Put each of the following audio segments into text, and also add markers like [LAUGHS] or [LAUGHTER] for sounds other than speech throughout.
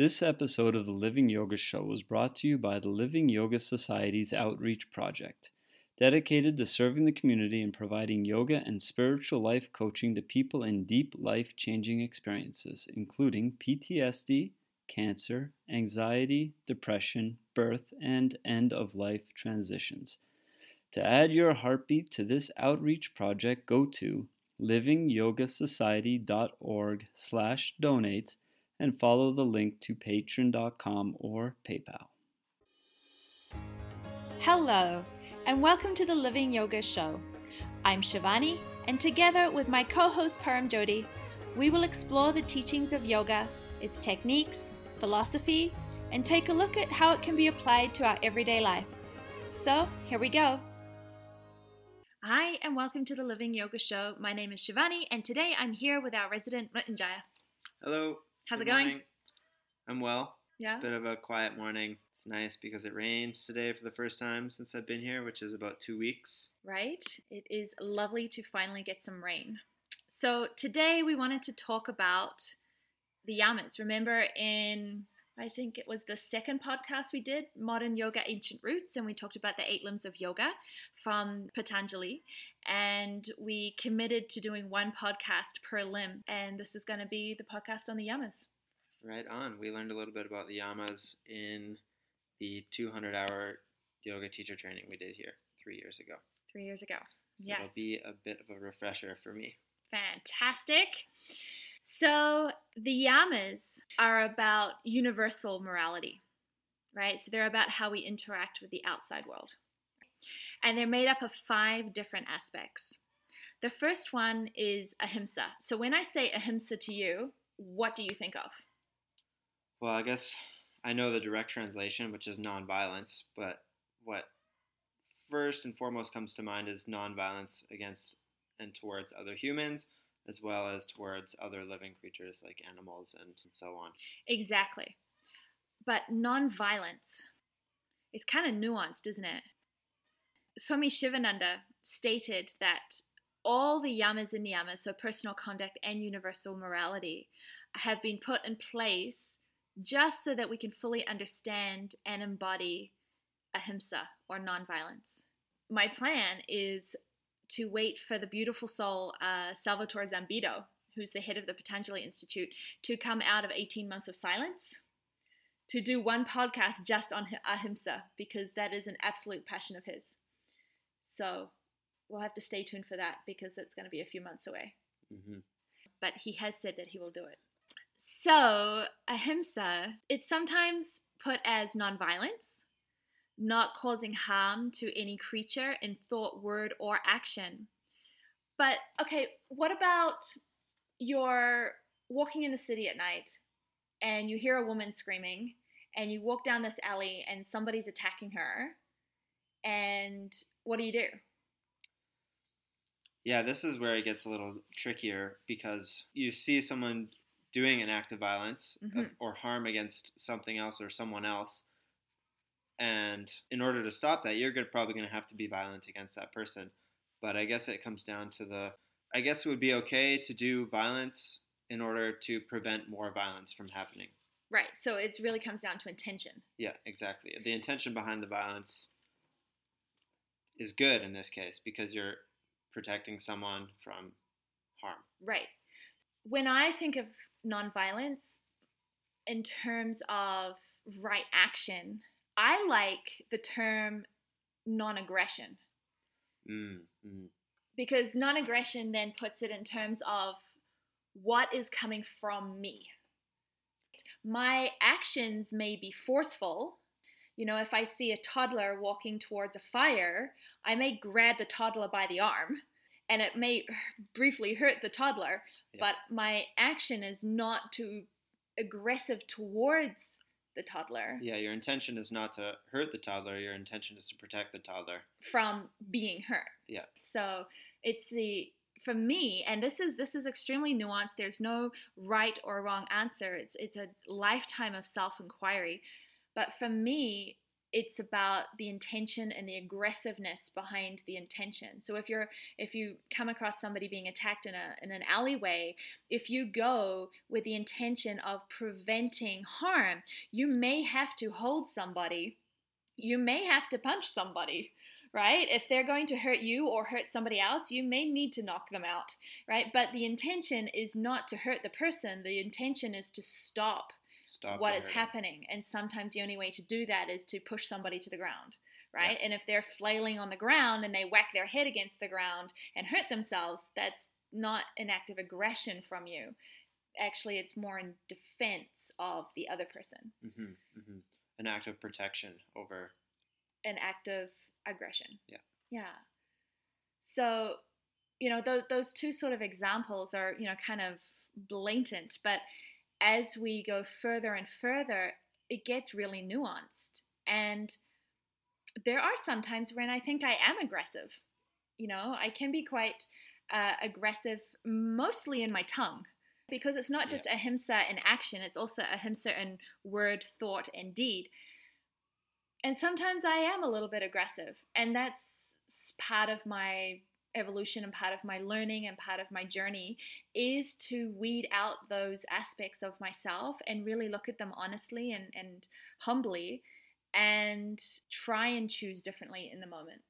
This episode of the Living Yoga Show was brought to you by the Living Yoga Society's Outreach Project, dedicated to serving the community and providing yoga and spiritual life coaching to people in deep life changing experiences, including PTSD, cancer, anxiety, depression, birth, and end of life transitions. To add your heartbeat to this outreach project, go to livingyogasociety.org slash donate and follow the link to patreon.com or PayPal. Hello, and welcome to the Living Yoga Show. I'm Shivani, and together with my co host Param Jodi, we will explore the teachings of yoga, its techniques, philosophy, and take a look at how it can be applied to our everyday life. So, here we go. Hi, and welcome to the Living Yoga Show. My name is Shivani, and today I'm here with our resident Mrityunjaya. Hello. How's Good it going? morning. I'm well. Yeah. Bit of a quiet morning. It's nice because it rained today for the first time since I've been here, which is about two weeks. Right? It is lovely to finally get some rain. So, today we wanted to talk about the yamas. Remember, in I think it was the second podcast we did, Modern Yoga Ancient Roots, and we talked about the eight limbs of yoga from Patanjali. And we committed to doing one podcast per limb. And this is going to be the podcast on the yamas. Right on. We learned a little bit about the yamas in the 200 hour yoga teacher training we did here three years ago. Three years ago. So yes. It'll be a bit of a refresher for me. Fantastic. So the yamas are about universal morality, right? So they're about how we interact with the outside world. And they're made up of five different aspects. The first one is ahimsa. So when I say ahimsa to you, what do you think of? Well, I guess I know the direct translation, which is nonviolence, but what first and foremost comes to mind is nonviolence against and towards other humans, as well as towards other living creatures like animals and so on. Exactly. But nonviolence is kind of nuanced, isn't it? Swami Shivananda stated that all the yamas and niyamas, so personal conduct and universal morality, have been put in place just so that we can fully understand and embody ahimsa or nonviolence. My plan is to wait for the beautiful soul uh, Salvatore Zambito, who's the head of the Patanjali Institute, to come out of 18 months of silence to do one podcast just on ahimsa because that is an absolute passion of his. So we'll have to stay tuned for that because it's going to be a few months away. hmm But he has said that he will do it. So, ahimsa, it's sometimes put as nonviolence, not causing harm to any creature in thought, word, or action. But, okay, what about you're walking in the city at night and you hear a woman screaming and you walk down this alley and somebody's attacking her? And what do you do? Yeah, this is where it gets a little trickier because you see someone doing an act of violence Mhm. or harm against something else or someone else. And in order to stop that, you're gonna, probably going to have to be violent against that person. But I guess it comes down to the I guess it would be okay to do violence in order to prevent more violence from happening. Right, so it really comes down to intention. Yeah, exactly. The intention behind the violence is good in this case because you're protecting someone from harm. Right. When I think of nonviolence in terms of right action, I like the term non aggression Mm, mm. because non aggression then puts it in terms of what is coming from me. My actions may be forceful. You know, if I see a toddler walking towards a fire, I may grab the toddler by the arm and it may briefly hurt the toddler, Yeah. but my action is not too aggressive towards the toddler Yeah, your intention is not to hurt the toddler. Your intention is to protect the toddler. from being hurt. Yeah. So it's the for me, and this is this is extremely nuanced. There's no right or wrong answer. It's it's a lifetime of self inquiry. But for me, it's about the intention and the aggressiveness behind the intention so if you're if you come across somebody being attacked in a in an alleyway if you go with the intention of preventing harm you may have to hold somebody you may have to punch somebody right? If they're going to hurt you or hurt somebody else, you may need to knock them out, right? But the intention is not to hurt the person, the intention is to stop, Stop what is happening. And sometimes the only way to do that is to push somebody to the ground, right? Yeah. And if they're flailing on the ground and they whack their head against the ground and hurt themselves, that's not an act of aggression from you. Actually, it's more in defense of the other person, hmm hmm An act of protection over. an act of aggression. Yeah. Yeah. So, you know, those, those two sort of examples are, you know, kind of blatant, but as we go further and further, it gets really nuanced. And there are some times when I think I am aggressive. You know, I can be quite uh, aggressive, mostly in my tongue, because it's not just ahimsa in action, it's also ahimsa in word, thought, and deed. And sometimes I am a little bit aggressive, and that's part of my evolution and part of my learning and part of my journey is to weed out those aspects of myself and really look at them honestly and, and humbly and try and choose differently in the moment.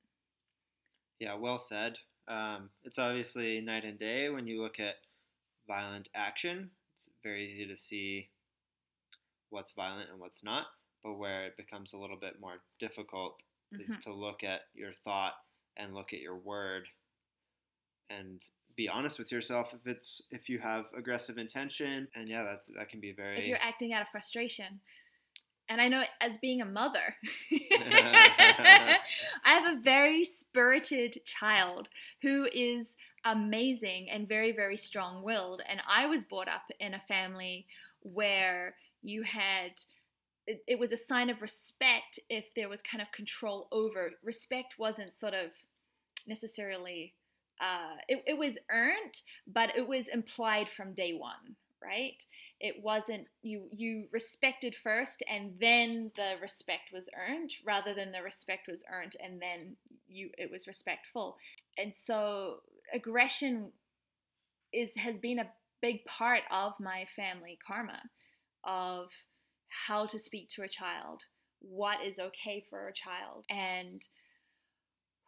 Yeah, well said. Um, it's obviously night and day when you look at violent action. It's very easy to see what's violent and what's not, but where it becomes a little bit more difficult is Mhm. to look at your thought and look at your word and be honest with yourself if it's if you have aggressive intention and yeah that's that can be very If you're acting out of frustration. And I know as being a mother, [LAUGHS] I have a very spirited child who is amazing and very, very strong willed. And I was brought up in a family where you had, it, it was a sign of respect if there was kind of control over. Respect wasn't sort of necessarily, uh, it, it was earned, but it was implied from day one, right? It wasn't you you respected first and then the respect was earned rather than the respect was earned and then you it was respectful. And so aggression is has been a big part of my family karma of how to speak to a child, what is okay for a child and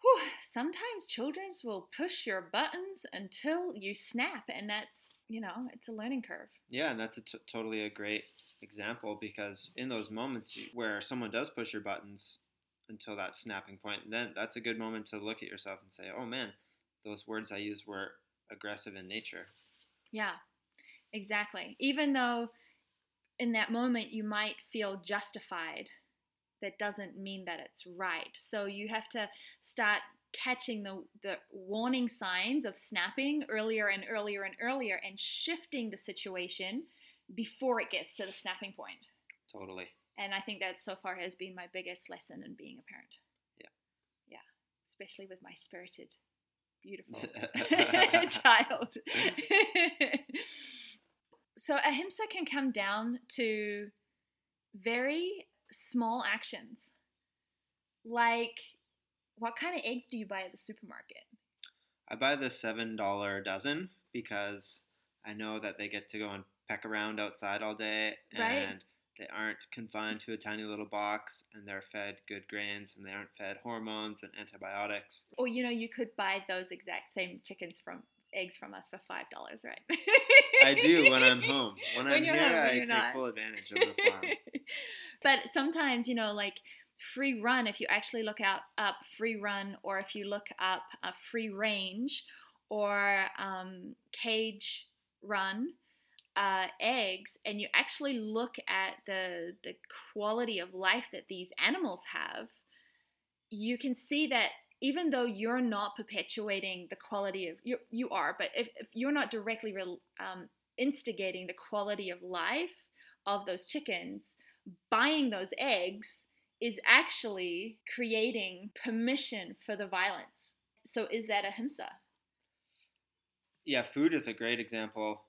whew, sometimes children will push your buttons until you snap and that's you know it's a learning curve Yeah, and that's a t- totally a great example because in those moments you- where someone does push your buttons until that snapping point, then that's a good moment to look at yourself and say, "Oh man, those words I used were aggressive in nature." Yeah, exactly. Even though in that moment you might feel justified, that doesn't mean that it's right. So you have to start catching the, the warning signs of snapping earlier and earlier and earlier and shifting the situation before it gets to the snapping point. Totally. And I think that so far has been my biggest lesson in being a parent. Yeah. Yeah. Especially with my spirited, beautiful [LAUGHS] [LAUGHS] child. [LAUGHS] so ahimsa can come down to very small actions. Like what kind of eggs do you buy at the supermarket? I buy the seven dollar dozen because I know that they get to go and peck around outside all day, and Right. they aren't confined to a tiny little box, and they're fed good grains, and they aren't fed hormones and antibiotics. Or you know, you could buy those exact same chickens from eggs from us for five dollars, right? I do when I'm [LAUGHS] home. When, When I'm here, home, I take not. full advantage of the farm. [LAUGHS] but sometimes, you know, like free run, if you actually look out up free run, or if you look up a free range, or um, cage run uh, eggs, and you actually look at the the quality of life that these animals have, you can see that even though you're not perpetuating the quality of you, you are, but if, if you're not directly re, um, instigating the quality of life of those chickens, buying those eggs is actually creating permission for the violence. So is that ahimsa? yeah, food is a great example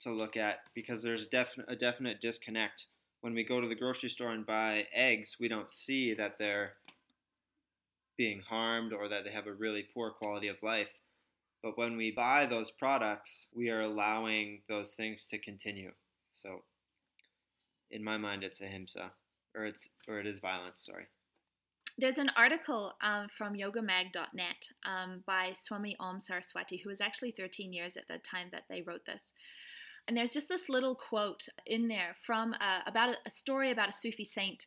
to look at because there's a definite disconnect when we go to the grocery store and buy eggs, we don't see that they're being harmed or that they have a really poor quality of life. But when we buy those products, we are allowing those things to continue. So, in my mind, it's ahimsa, or it's or it is violence. Sorry. There's an article um, from yogamag.net um, by Swami Om Saraswati, who was actually 13 years at the time that they wrote this. And there's just this little quote in there from uh, about a, a story about a Sufi saint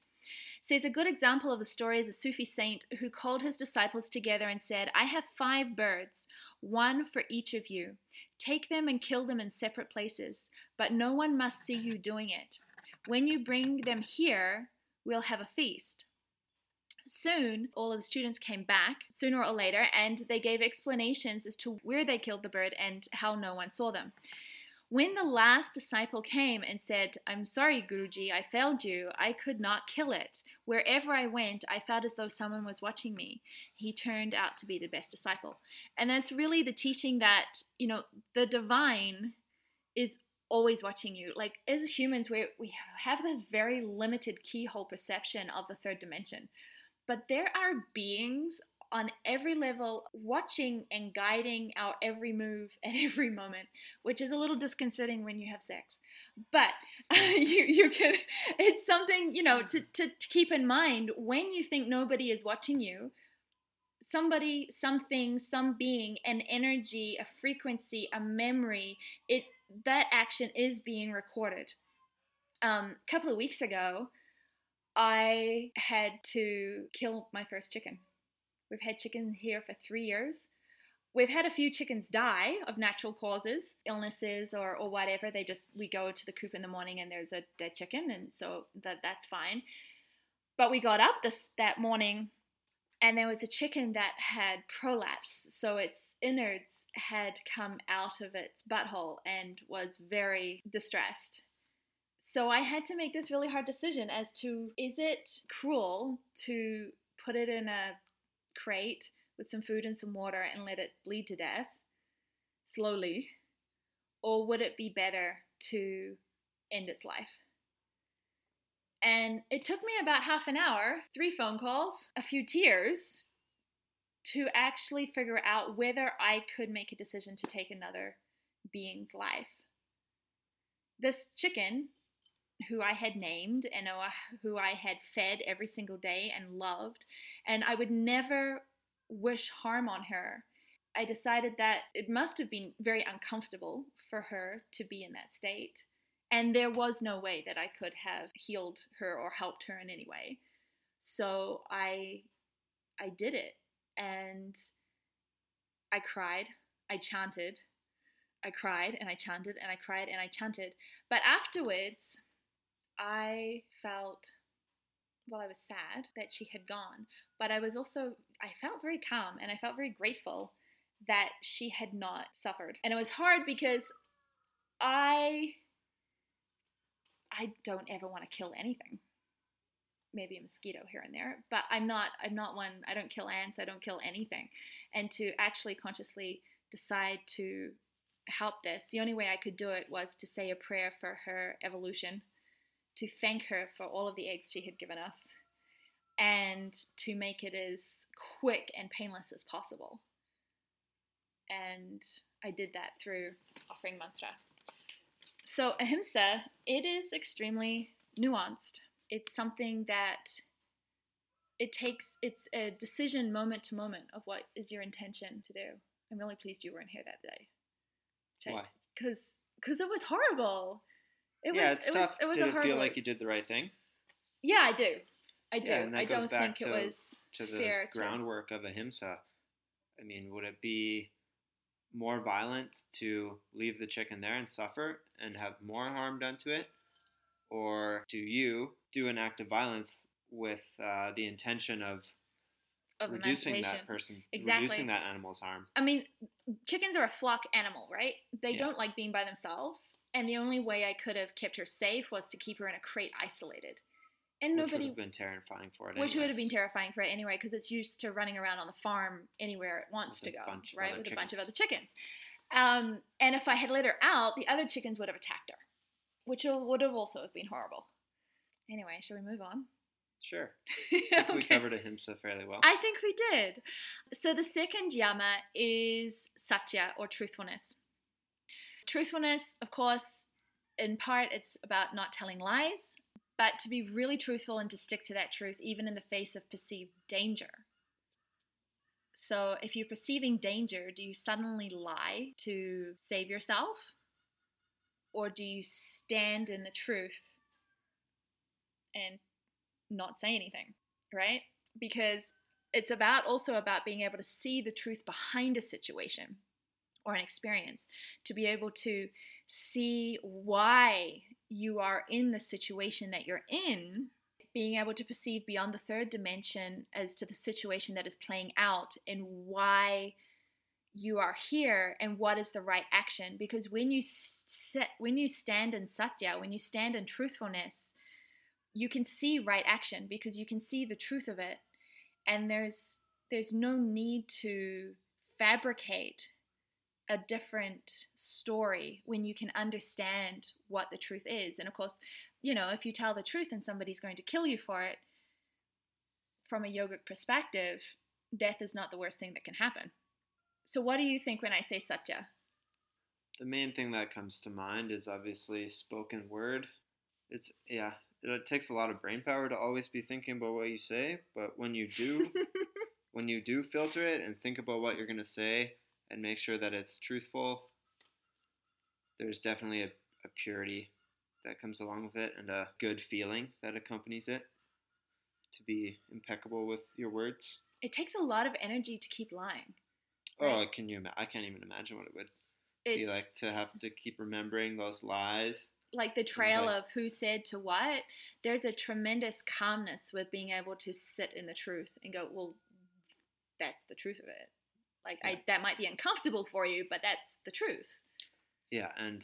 says a good example of the story is a Sufi saint who called his disciples together and said, I have five birds, one for each of you. Take them and kill them in separate places, but no one must see you doing it. When you bring them here, we'll have a feast. Soon, all of the students came back, sooner or later, and they gave explanations as to where they killed the bird and how no one saw them. When the last disciple came and said, I'm sorry, Guruji, I failed you. I could not kill it. Wherever I went, I felt as though someone was watching me. He turned out to be the best disciple. And that's really the teaching that, you know, the divine is always watching you. Like as humans, we we have this very limited keyhole perception of the third dimension. But there are beings on every level, watching and guiding our every move at [LAUGHS] every moment, which is a little disconcerting when you have sex. But [LAUGHS] you, you can, it's something, you know, to, to, to keep in mind when you think nobody is watching you. Somebody, something, some being, an energy, a frequency, a memory, it that action is being recorded. Um, a couple of weeks ago, I had to kill my first chicken. We've had chickens here for three years. We've had a few chickens die of natural causes, illnesses or, or whatever. They just we go to the coop in the morning and there's a dead chicken, and so that that's fine. But we got up this that morning and there was a chicken that had prolapse, so its innards had come out of its butthole and was very distressed. So I had to make this really hard decision as to is it cruel to put it in a crate with some food and some water and let it bleed to death slowly? Or would it be better to end its life? And it took me about half an hour, three phone calls, a few tears to actually figure out whether I could make a decision to take another being's life. This chicken, who I had named and who I had fed every single day and loved, and I would never wish harm on her. I decided that it must have been very uncomfortable for her to be in that state and there was no way that I could have healed her or helped her in any way. So I I did it and I cried, I chanted, I cried and I chanted and I cried and I chanted. But afterwards, I felt well, I was sad that she had gone, but I was also I felt very calm and I felt very grateful that she had not suffered. And it was hard because I I don't ever want to kill anything. Maybe a mosquito here and there, but I'm not. I'm not one. I don't kill ants. I don't kill anything. And to actually consciously decide to help this, the only way I could do it was to say a prayer for her evolution, to thank her for all of the eggs she had given us, and to make it as quick and painless as possible. And I did that through offering mantra. So, ahimsa, it is extremely nuanced. It's something that it takes, it's a decision moment to moment of what is your intention to do. I'm really pleased you weren't here that day. Why? Because because it was horrible. It yeah, was, it's it tough. Was, it was did it feel like you did the right thing? Yeah, I do. I do. Yeah, and that I goes don't back think to, it was to the groundwork to... of ahimsa. I mean, would it be more violent to leave the chicken there and suffer and have more harm done to it? Or do you do an act of violence with uh, the intention of, of reducing that person, exactly. reducing that animal's harm? I mean, chickens are a flock animal, right? They Yeah. don't like being by themselves. And the only way I could have kept her safe was to keep her in a crate isolated. And Which would nobody have been terrifying for it. which would have been terrifying for it anyway because it's used to running around on the farm anywhere it wants With to go, right? With a bunch of other chickens. Um, and if I had let her out, the other chickens would have attacked her, which would have also been horrible. Anyway, shall we move on? Sure. [LAUGHS] Think we covered ahimsa fairly well. I think we did. So the second yama is satya or truthfulness. Truthfulness, of course, in part it's about not telling lies, but to be really truthful and to stick to that truth even in the face of perceived danger. So if you're perceiving danger, do you suddenly lie to save yourself? Or do you stand in the truth and not say anything, right? Because it's about also about being able to see the truth behind a situation or an experience, to be able to see why you are in the situation that you're in, being able to perceive beyond the third dimension as to the situation that is playing out and why you are here and what is the right action. Because when you when you stand in satya when you stand in truthfulness you can see right action because you can see the truth of it. And there's there's no need to fabricate a different story when you can understand what the truth is. And of course you know if you tell the truth and somebody's going to kill you for it from a yogic perspective death is not the worst thing that can happen. So what do you think when i say satya? The main thing that comes to mind is obviously spoken word. It's yeah it takes a lot of brain power to always be thinking about what you say, but when you do, [LAUGHS] when you do filter it and think about what you're going to say and make sure that it's truthful, there's definitely a, a purity that comes along with it and a good feeling that accompanies it to be impeccable with your words. It takes a lot of energy to keep lying. Oh, right? Oh, can you? I can't even imagine what it would it's, be like to have to keep remembering those lies like the trail like, of who said to what, there's a tremendous calmness with being able to sit in the truth and go, well, that's the truth of it. Like yeah. I, that might be uncomfortable for you, but that's the truth. Yeah, and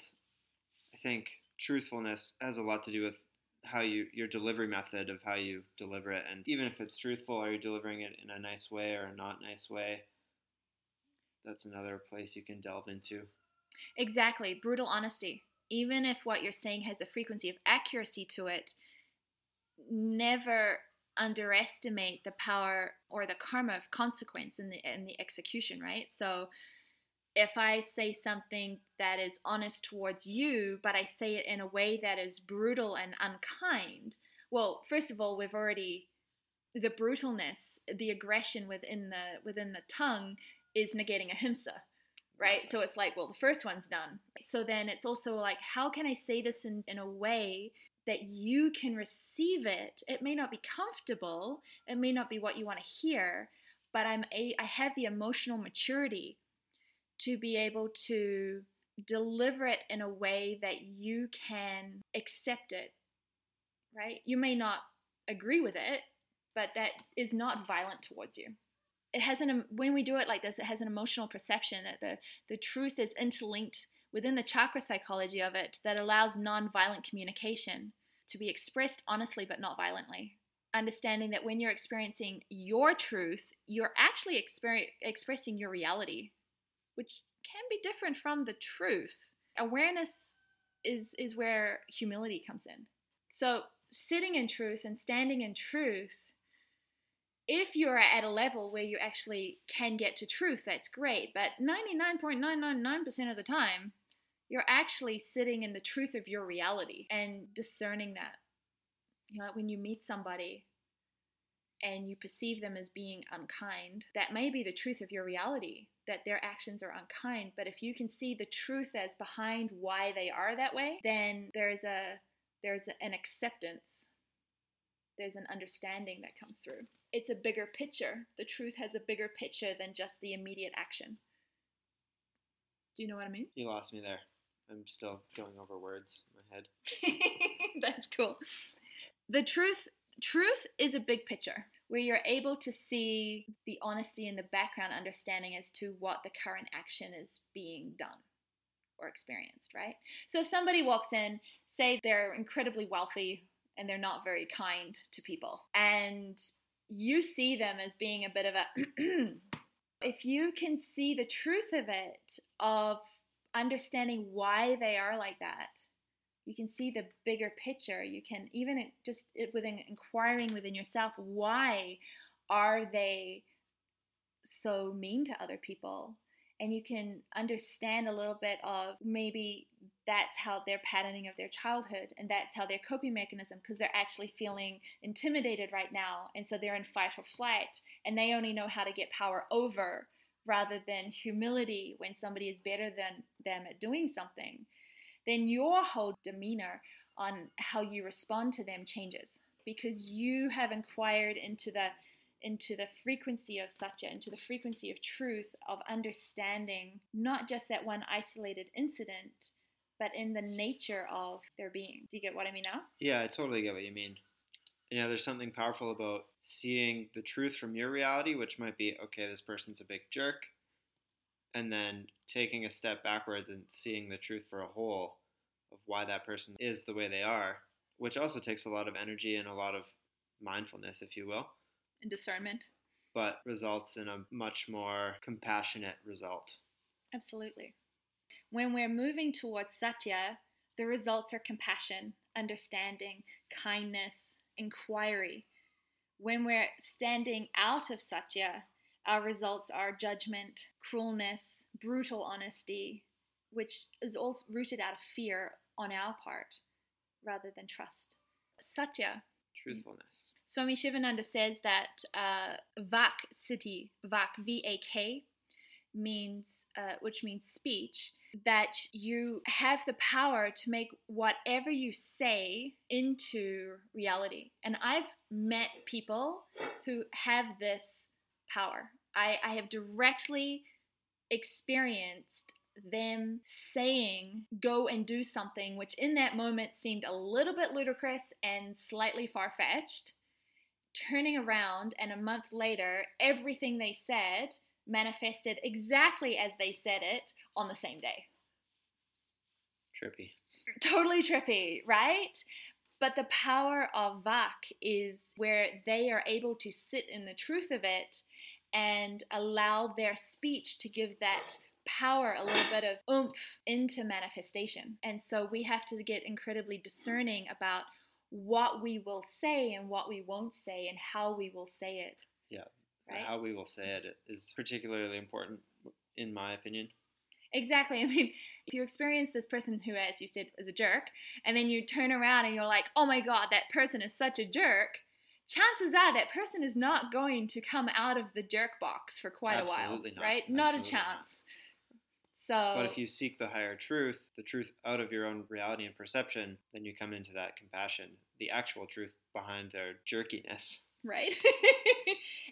I think truthfulness has a lot to do with how you your delivery method of how you deliver it, and even if it's truthful, are you delivering it in a nice way or a not nice way? That's another place you can delve into. Exactly, brutal honesty even if what you're saying has a frequency of accuracy to it, never underestimate the power or the karma of consequence in the in the execution, right? So if I say something that is honest towards you, but I say it in a way that is brutal and unkind, well, first of all, we've already the brutalness, the aggression within the within the tongue is negating ahimsa, right? So it's like, well, the first one's done. So then it's also like, how can I say this in, in a way that you can receive it? It may not be comfortable, it may not be what you want to hear, but I'm a, I have the emotional maturity to be able to deliver it in a way that you can accept it, right? You may not agree with it, but that is not violent towards you. It has an when we do it like this it has an emotional perception that the the truth is interlinked within the chakra psychology of it that allows non-violent communication to be expressed honestly but not violently. Understanding that when you're experiencing your truth you're actually exper- expressing your reality which can be different from the truth awareness is is where humility comes in so sitting in truth and standing in truth if you're at a level where you actually can get to truth, that's great. But 99.999% of the time, you're actually sitting in the truth of your reality and discerning that. You know, when you meet somebody and you perceive them as being unkind, that may be the truth of your reality, that their actions are unkind. But if you can see the truth as behind why they are that way, then there's a there's an acceptance. There's an understanding that comes through it's a bigger picture. The truth has a bigger picture than just the immediate action. Do you know what I mean? You lost me there. I'm still going over words in my head. [LAUGHS] That's cool. The truth truth is a big picture where you're able to see the honesty in the background understanding as to what the current action is being done or experienced, right? So if somebody walks in, say they're incredibly wealthy and they're not very kind to people, and you see them as being a bit of a [CLEARS THROAT] if you can see the truth of it of understanding why they are like that You can see the bigger picture. You can even just within inquiring within yourself, why are they so mean to other people? And you can understand a little bit of maybe that's how their patterning of their childhood and that's how their coping mechanism because they're actually feeling intimidated right now and so they're in fight or flight and they only know how to get power over rather than humility when somebody is better than them at doing something then your whole demeanor on how you respond to them changes because you have inquired into the into the frequency of satya, into the frequency of truth, of understanding not just that one isolated incident, but in the nature of their being. Do you get what I mean now? Yeah, I totally get what you mean. You know, there's something powerful about seeing the truth from your reality, which might be, okay, this person's a big jerk, and then taking a step backwards and seeing the truth for a whole of why that person is the way they are, which also takes a lot of energy and a lot of mindfulness, if you will. And discernment. But results in a much more compassionate result. Absolutely. When we're moving towards satya, the results are compassion, understanding, kindness, inquiry. When we're standing out of satya, our results are judgment, cruelness, brutal honesty, which is all rooted out of fear on our part rather than trust. Satya. Truthfulness. Swami Shivananda says that uh, Vak Siddhi, Vak, V A K, means, uh, which means speech, that you have the power to make whatever you say into reality. And I've met people who have this power. I, I have directly experienced them saying, go and do something, which in that moment seemed a little bit ludicrous and slightly far fetched, turning around, and a month later, everything they said manifested exactly as they said it on the same day. Trippy. Totally trippy, right? But the power of Vak is where they are able to sit in the truth of it and allow their speech to give that power a little bit of oomph into manifestation. And so we have to get incredibly discerning about what we will say and what we won't say and how we will say it. Yeah. Right? How we will say it is particularly important, in my opinion. Exactly. [LAUGHS] I mean, if you experience this person who, as you said, is a jerk, and then you turn around and you're like, oh my God, that person is such a jerk, chances are that person is not going to come out of the jerk box for quite Absolutely a while, not. right? Not a Absolutely chance. So, But if you seek the higher truth, the truth out of your own reality and perception, then you come into that compassion, the actual truth behind their jerkiness. right? [LAUGHS]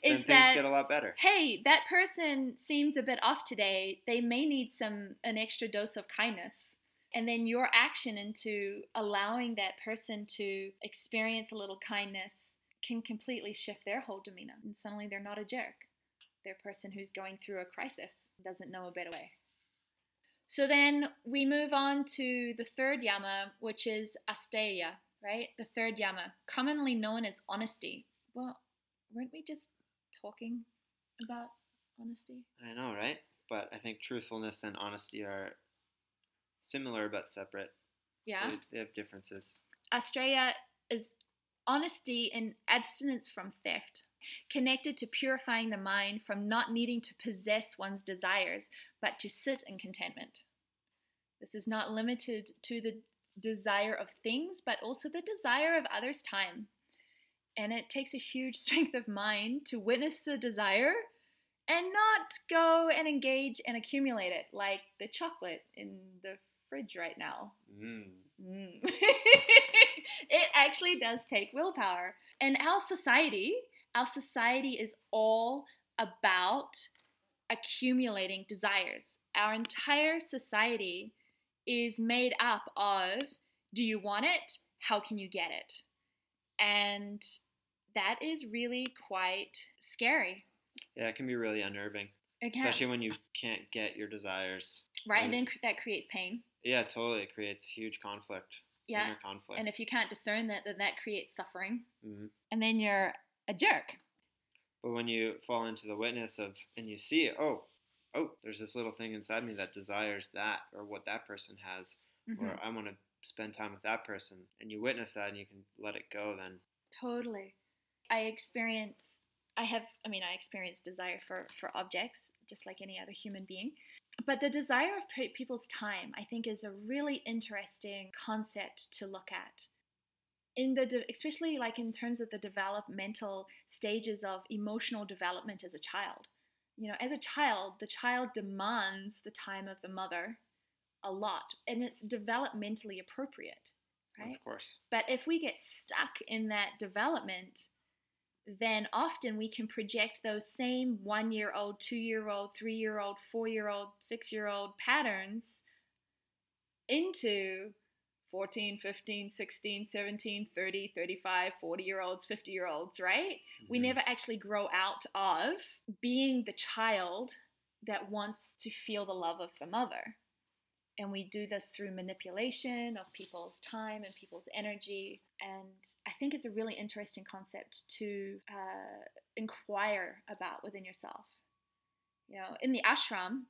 Then things that get a lot better. hey, that person seems a bit off today. They may need some an extra dose of kindness. And then your action into allowing that person to experience a little kindness can completely shift their whole demeanor. And suddenly they're not a jerk. They're a person who's going through a crisis, doesn't know a better way. So then we move on to the third yama, which is asteya, right? The third yama, commonly known as honesty. Well, weren't we just talking about honesty? I know, right? But I think truthfulness and honesty are similar but separate. Yeah. They, they have differences. Asteya is honesty and abstinence from theft, connected to purifying the mind from not needing to possess one's desires, but to sit in contentment. This is not limited to the desire of things, but also the desire of others' time. And it takes a huge [LAUGHS] strength of mind to witness the desire and not go and engage and accumulate it like the chocolate in the fridge right now. Mm. Mm. [LAUGHS] it actually does take willpower. And our society, our society is all about accumulating desires. Our entire society is made up of do you want it? How can you get it? And that is really quite scary. Yeah, it can be really unnerving, especially when you can't get your desires. right? And then that creates pain. Yeah, totally. It creates huge conflict. Yeah. Inner conflict. And if you can't discern that, then that creates suffering. Mhm. And then you're a jerk. But when you fall into the witness of, and you see, oh, oh, there's this little thing inside me that desires that or what that person has, Mhm. or I want to spend time with that person and you witness that and you can let it go, then Totally. I experience I have I mean I experience desire for for objects just like any other human being. But the desire of people's time I think is a really interesting concept to look at. In the de- especially like in terms of the developmental stages of emotional development as a child. You know, as a child, the child demands the time of the mother a lot and it's developmentally appropriate, right? of course. But if we get stuck in that development, then often we can project those same one year old, two year old, three year old, four year old, six year old patterns into 14, 15, 16, 17, 30, 35, 40 year olds, 50 year olds, right? We Mhm. never actually grow out of being the child that wants to feel the love of the mother. And we do this through manipulation of people's time and people's energy. And I think it's a really interesting concept to uh, inquire about within yourself. You know, in the ashram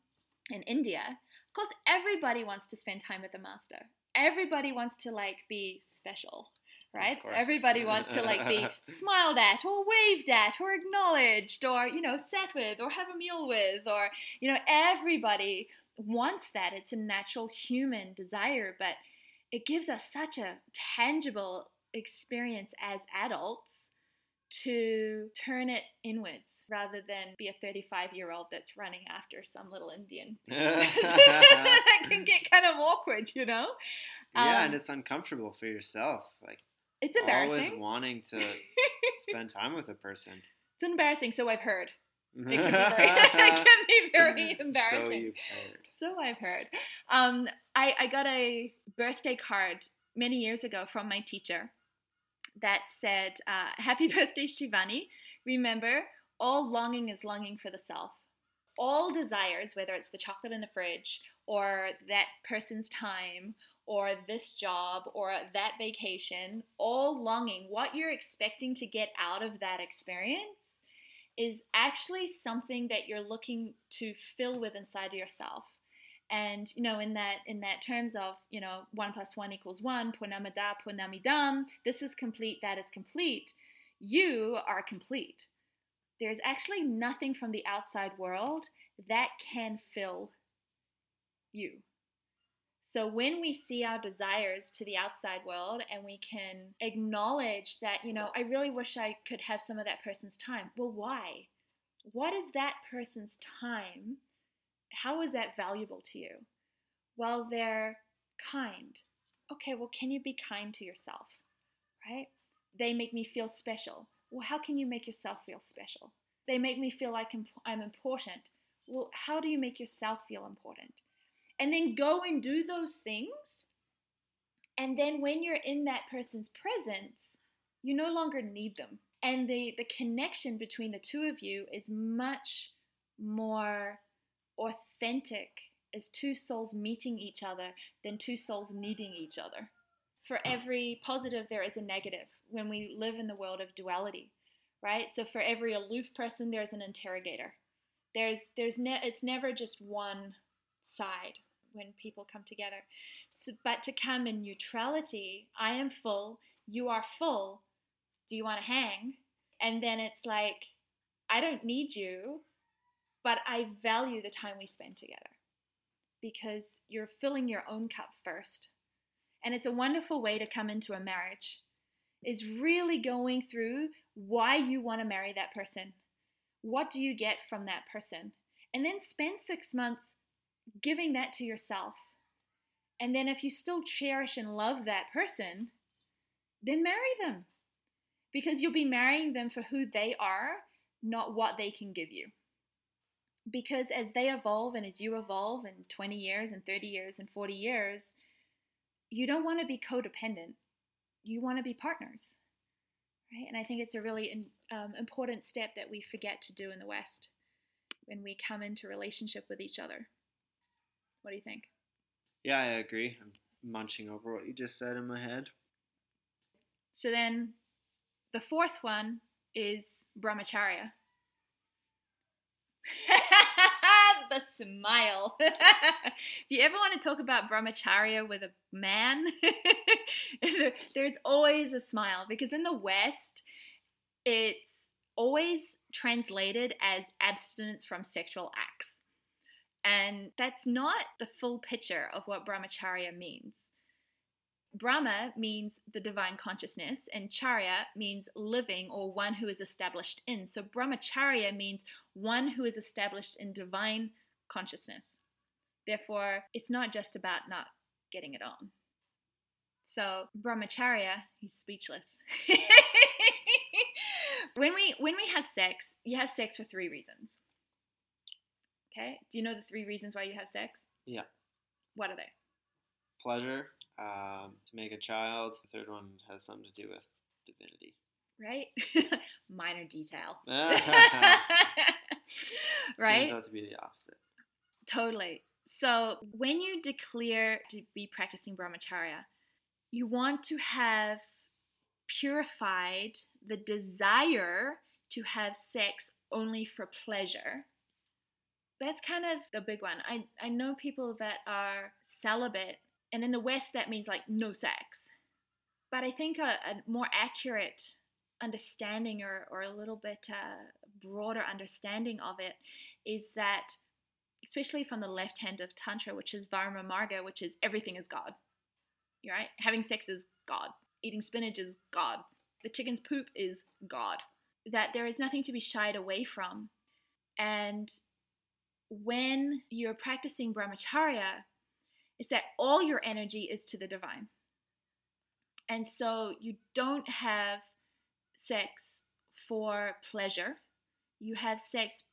in India, of course, everybody wants to spend time with the master. Everybody wants to like be special, right? Everybody wants to like be [LAUGHS] smiled at or waved at or acknowledged or, you know, sat with or have a meal with or, you know, everybody wants that. It's a natural human desire, but it gives us such a tangible experience as adults to turn it inwards rather than be a 35 year old that's running after some little Indian. [LAUGHS] that can [LAUGHS] get kind of awkward, you know? yeah, Um, and it's uncomfortable for yourself. Like It's embarrassing. always wanting to [LAUGHS] spend time with a person. It's embarrassing, so I've heard. It can be very, it can be very So embarrassing. you've heard. So I've heard. Um, I, I got a birthday card many years ago from my teacher that said, uh, [LAUGHS] Happy birthday, Shivani. Remember, all longing is longing for the self. All desires, whether it's the chocolate in the fridge, or that person's time, or this job, or that vacation, all longing, what you're expecting to get out of that experience is actually something that you're looking to fill with inside yourself and you know in that in that terms of you know one plus one equals one purnamadah purnamidam this is complete that is complete you are complete there's actually nothing from the outside world that can fill you so when we see our desires to the outside world and we can acknowledge that, you know, I really wish I could have some of that person's time. Well, why? What is that person's time? How is that valuable to you? Well, they're kind. Okay, well, can you be kind to yourself? Right? They make me feel special. Well, how can you make yourself feel special? They make me feel like I'm, I'm important. Well, how do you make yourself feel important? and then go and do those things. And then when you're in that person's presence, you no longer need them. And the, the connection between the two of you is much more authentic as two souls meeting each other than two souls needing each other. For every positive, there is a negative when we live in the world of duality, right? So for every aloof person, there's an interrogator. There's, there's ne- it's never just one side when people come together. So, but to come in neutrality, I am full, you are full. Do you want to hang? And then it's like, I don't need you, but I value the time we spend together because you're filling your own cup first. And it's a wonderful way to come into a marriage is really going through why you want to marry that person. What do you get from that person? And then spend six months giving that to yourself. And then if you still cherish and love that person, then marry them. Because you'll be marrying them for who they are, not what they can give you. Because as they evolve and as you evolve in 20 years and 30 years and 40 years, you don't want to be codependent. You want to be partners. Right? And I think it's a really um, important step that we forget to do in the West when we come into relationship with each other. What do you think? Yeah, I agree. I'm munching over what you just said in my head. So then the fourth one is brahmacharya. [LAUGHS] the smile. [LAUGHS] if you ever want to talk about brahmacharya with a man, [LAUGHS] there's always a smile because in the West, it's always translated as abstinence from sexual acts. And that's not the full picture of what brahmacharya means. Brahma means the divine consciousness, and Charya means living or one who is established in. So Brahmacharya means one who is established in divine consciousness. Therefore, it's not just about not getting it on. So Brahmacharya, he's speechless. [LAUGHS] when we when we have sex, you have sex for three reasons. Okay? Do you know the three reasons why you have sex? Yeah. What are they? Pleasure, um, to make a child. The third one has something to do with divinity. Right? [LAUGHS] Minor detail. [LAUGHS] [LAUGHS] right? Turns out to be the opposite. Totally. So when you declare to be practicing brahmacharya, you want to have purified the desire to have sex only for pleasure. That's kind of the big one. I, I know people that are celibate, and in the West, that means like no sex. But I think a, a more accurate understanding or, or a little bit uh, broader understanding of it is that, especially from the left hand of Tantra, which is Vama Marga, which is everything is God. Right? Having sex is God. Eating spinach is God. The chicken's poop is God. That there is nothing to be shied away from. And when you're practicing brahmacharya, is that all your energy is to the divine. And so you don't have sex for pleasure, you have sex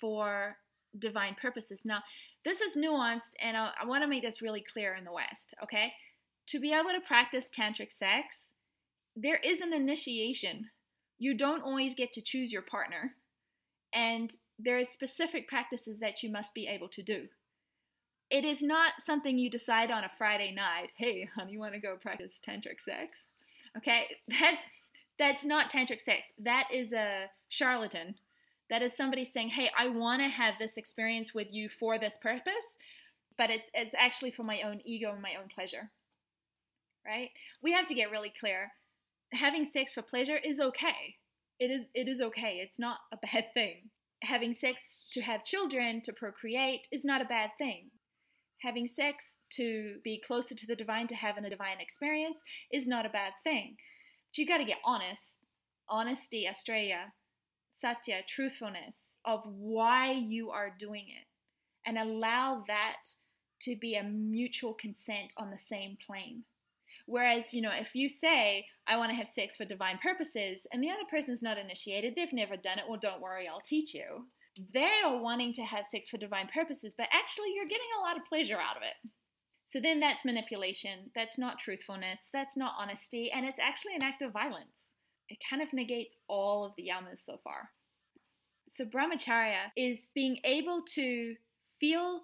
for divine purposes. Now, this is nuanced, and I, I want to make this really clear in the West, okay? To be able to practice tantric sex, there is an initiation. You don't always get to choose your partner, and there are specific practices that you must be able to do. It is not something you decide on a Friday night. Hey, honey, you want to go practice tantric sex? Okay, that's that's not tantric sex. That is a charlatan. That is somebody saying, "Hey, I want to have this experience with you for this purpose, but it's it's actually for my own ego and my own pleasure." Right? We have to get really clear. Having sex for pleasure is okay. It is it is okay. It's not a bad thing. Having sex to have children, to procreate is not a bad thing having sex to be closer to the divine, to having a divine experience, is not a bad thing. But you got to get honest. Honesty, asteya, Satya, truthfulness of why you are doing it, and allow that to be a mutual consent on the same plane. Whereas, you know, if you say, I want to have sex for divine purposes, and the other person's not initiated, they've never done it, well, don't worry, I'll teach you they are wanting to have sex for divine purposes, but actually you're getting a lot of pleasure out of it. So then that's manipulation, that's not truthfulness, that's not honesty, and it's actually an act of violence. It kind of negates all of the yamas so far. So brahmacharya is being able to feel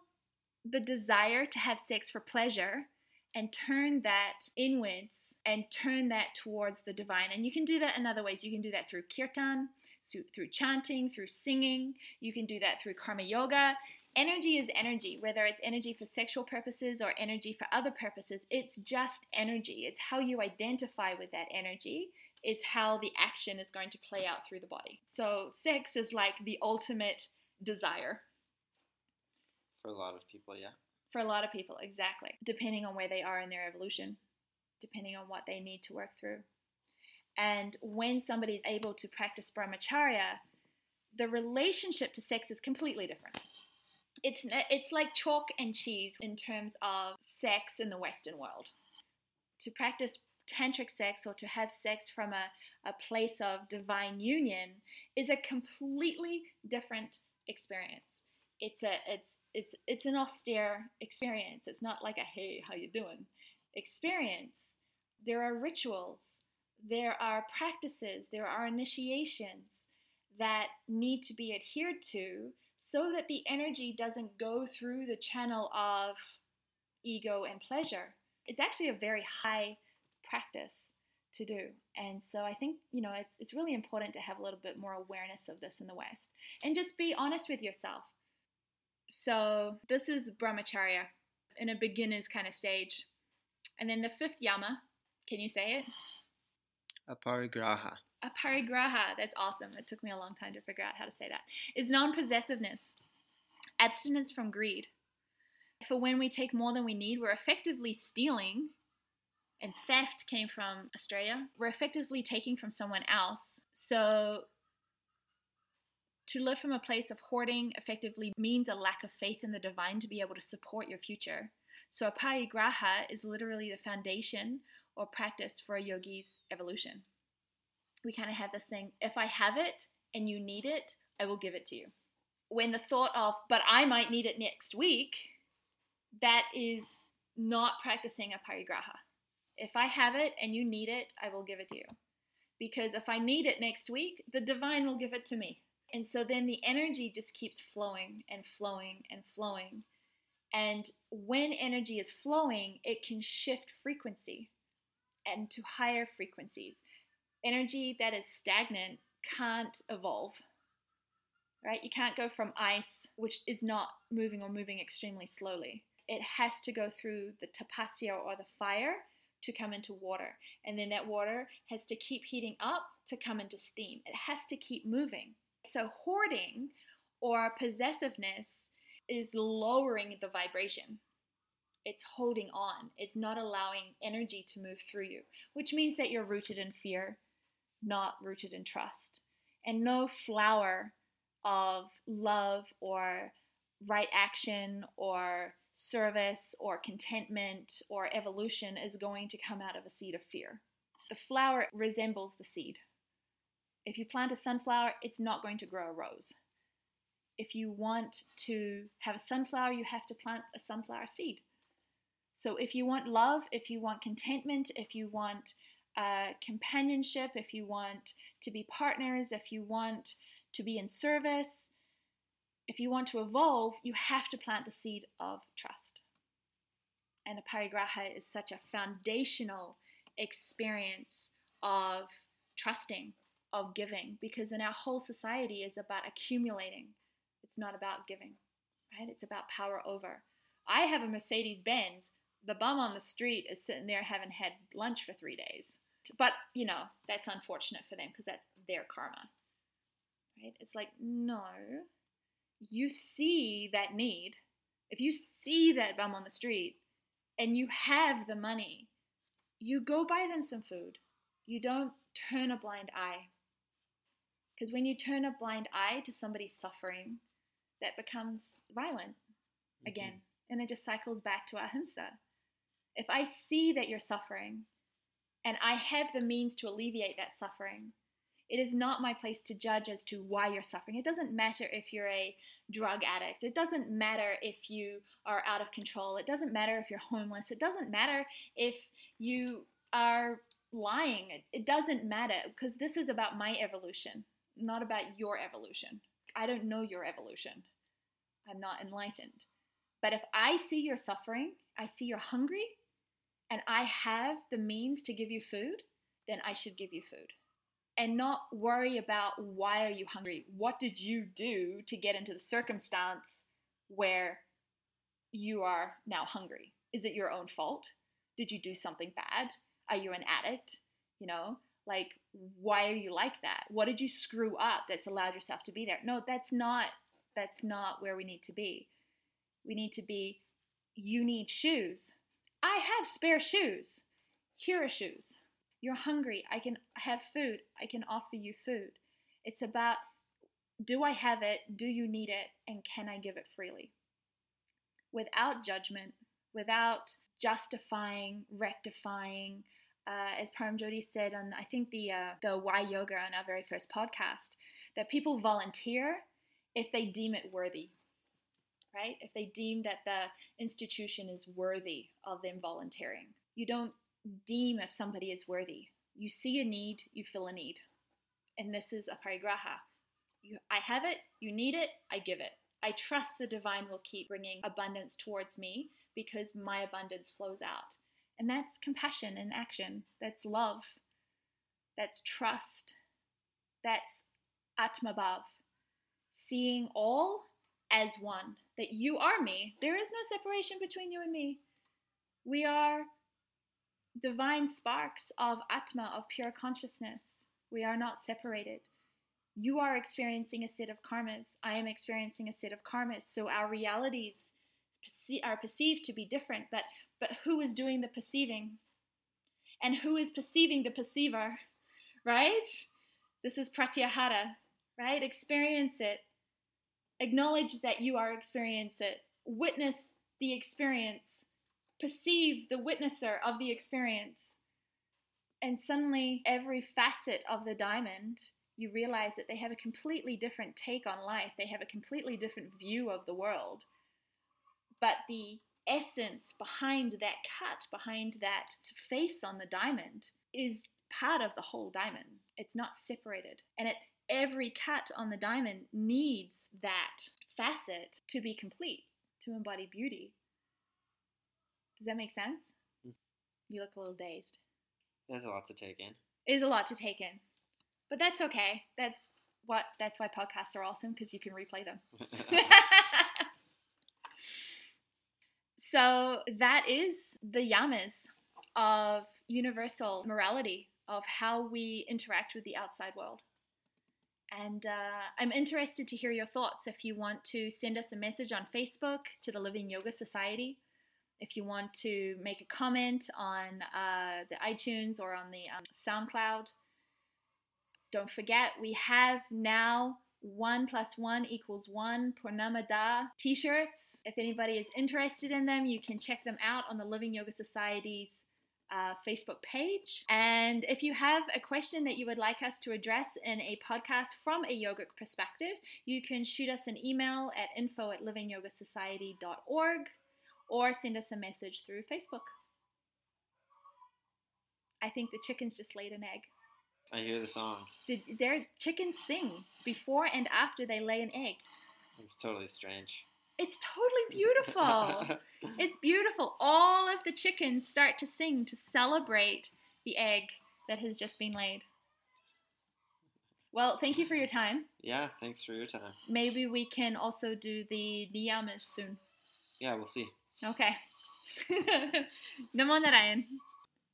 the desire to have sex for pleasure and turn that inwards and turn that towards the divine. And you can do that in other ways. You can do that through kirtan, through, through chanting, through singing. You can do that through karma yoga. Energy is energy, whether it's energy for sexual purposes or energy for other purposes. It's just energy. It's how you identify with that energy, is how the action is going to play out through the body. So, sex is like the ultimate desire. For a lot of people, yeah. For a lot of people, exactly. Depending on where they are in their evolution, depending on what they need to work through. And when somebody is able to practice brahmacharya, the relationship to sex is completely different. It's, it's like chalk and cheese in terms of sex in the Western world. To practice tantric sex or to have sex from a, a place of divine union is a completely different experience. It's a it's it's it's an austere experience. It's not like a hey, how you doing experience. There are rituals there are practices, there are initiations that need to be adhered to so that the energy doesn't go through the channel of ego and pleasure. It's actually a very high practice to do. And so I think, you know, it's, it's really important to have a little bit more awareness of this in the West and just be honest with yourself. So this is brahmacharya in a beginner's kind of stage. And then the fifth yama, can you say it? Aparigraha. Aparigraha, that's awesome. It took me a long time to figure out how to say that. Is non possessiveness, abstinence from greed. For when we take more than we need, we're effectively stealing, and theft came from asteya. We're effectively taking from someone else. So to live from a place of hoarding effectively means a lack of faith in the divine to be able to support your future. So, aparigraha is literally the foundation or practice for a yogi's evolution. We kind of have this thing if I have it and you need it, I will give it to you. When the thought of, but I might need it next week, that is not practicing aparigraha. If I have it and you need it, I will give it to you. Because if I need it next week, the divine will give it to me. And so then the energy just keeps flowing and flowing and flowing. And when energy is flowing, it can shift frequency and to higher frequencies. Energy that is stagnant can't evolve, right? You can't go from ice, which is not moving or moving extremely slowly. It has to go through the tapasya or the fire to come into water. And then that water has to keep heating up to come into steam. It has to keep moving. So, hoarding or possessiveness is lowering the vibration. It's holding on. It's not allowing energy to move through you, which means that you're rooted in fear, not rooted in trust. And no flower of love or right action or service or contentment or evolution is going to come out of a seed of fear. The flower resembles the seed. If you plant a sunflower, it's not going to grow a rose. If you want to have a sunflower, you have to plant a sunflower seed. So if you want love, if you want contentment, if you want uh, companionship, if you want to be partners, if you want to be in service, if you want to evolve, you have to plant the seed of trust. And aparigraha is such a foundational experience of trusting of giving because in our whole society is about accumulating. It's not about giving, right? It's about power over. I have a Mercedes Benz. The bum on the street is sitting there having had lunch for three days. But, you know, that's unfortunate for them because that's their karma, right? It's like, no, you see that need. If you see that bum on the street and you have the money, you go buy them some food. You don't turn a blind eye. Because when you turn a blind eye to somebody suffering, that becomes violent mm-hmm. again. Mm-hmm. And it just cycles back to ahimsa. If I see that you're suffering and I have the means to alleviate that suffering, it is not my place to judge as to why you're suffering. It doesn't matter if you're a drug addict. It doesn't matter if you are out of control. It doesn't matter if you're homeless. It doesn't matter if you are lying. It, doesn't matter because this is about my evolution not about your evolution. I don't know your evolution. I'm not enlightened. But if I see you're suffering, I see you're hungry, and I have the means to give you food, then I should give you food. And not worry about why are you hungry? What did you do to get into the circumstance where you are now hungry? Is it your own fault? Did you do something bad? Are you an addict? You know, like why are you like that what did you screw up that's allowed yourself to be there no that's not that's not where we need to be we need to be you need shoes i have spare shoes. Here are shoes. You're hungry. I can have food. I can offer you food. It's about do i have it? Do you need it? And can i give it freely? Without judgment without justifying rectifying uh, as Paramjoti said on I think the uh, the Why Yoga on our very first podcast, that people volunteer if they deem it worthy, right? If they deem that the institution is worthy of them volunteering. You don't deem if somebody is worthy. You see a need, you fill a need, and this is aparigraha. You, I have it, you need it, I give it. I trust the divine will keep bringing abundance towards me because my abundance flows out. And that's compassion in action. That's love. That's trust. That's Atmabhav. Seeing all as one, that you are me. There is no separation between you and me. We are divine sparks of Atma, of pure consciousness. We are not separated. You are experiencing a set of karmas. I am experiencing a set of karmas. So our realities are perceived to be different, but, but who is doing the perceiving? And who is perceiving the perceiver? Right? This is pratyahara, right? Experience it. Acknowledge that you are experience it. Witness the experience. Perceive the witnesser of the experience. And suddenly, every facet of the diamond, you realize that they have a completely different take on life. They have a completely different view of the world. But the essence behind that cut, behind that face on the diamond, is part of the whole diamond. It's not separated. And it, every cut on the diamond needs that facet to be complete, to embody beauty. Does that make sense? Mm. You look a little dazed. There's a lot to take in. It is a lot to take in. But that's okay. That's what that's why podcasts are awesome because you can replay them. [LAUGHS] [LAUGHS] so that is the yamas of universal morality of how we interact with the outside world. And uh, I'm interested to hear your thoughts. If you want to send us a message on Facebook to the Living Yoga Society, if you want to make a comment on uh, the iTunes or on the um, SoundCloud, don't forget we have now one plus one equals one Purnamadah t shirts. If anybody is interested in them, you can check them out on the Living Yoga Society's uh, Facebook page. And if you have a question that you would like us to address in a podcast from a yogic perspective, you can shoot us an email at info at livingyogasociety.org or send us a message through Facebook. I think the chickens just laid an egg. I hear the song. Did their chickens sing before and after they lay an egg? It's totally strange. It's totally beautiful. it's beautiful. All of the chickens start to sing to celebrate the egg that has just been laid. Well, thank you for your time. Yeah, thanks for your time. Maybe we can also do the niyamas soon. Yeah, we'll see. Okay. [LAUGHS] Namo Narayan.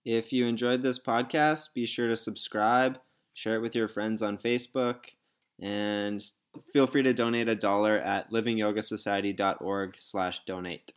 If you enjoyed this podcast, be sure to subscribe, share it with your friends on Facebook, and feel free to donate a dollar at livingyogasociety.org slash donate.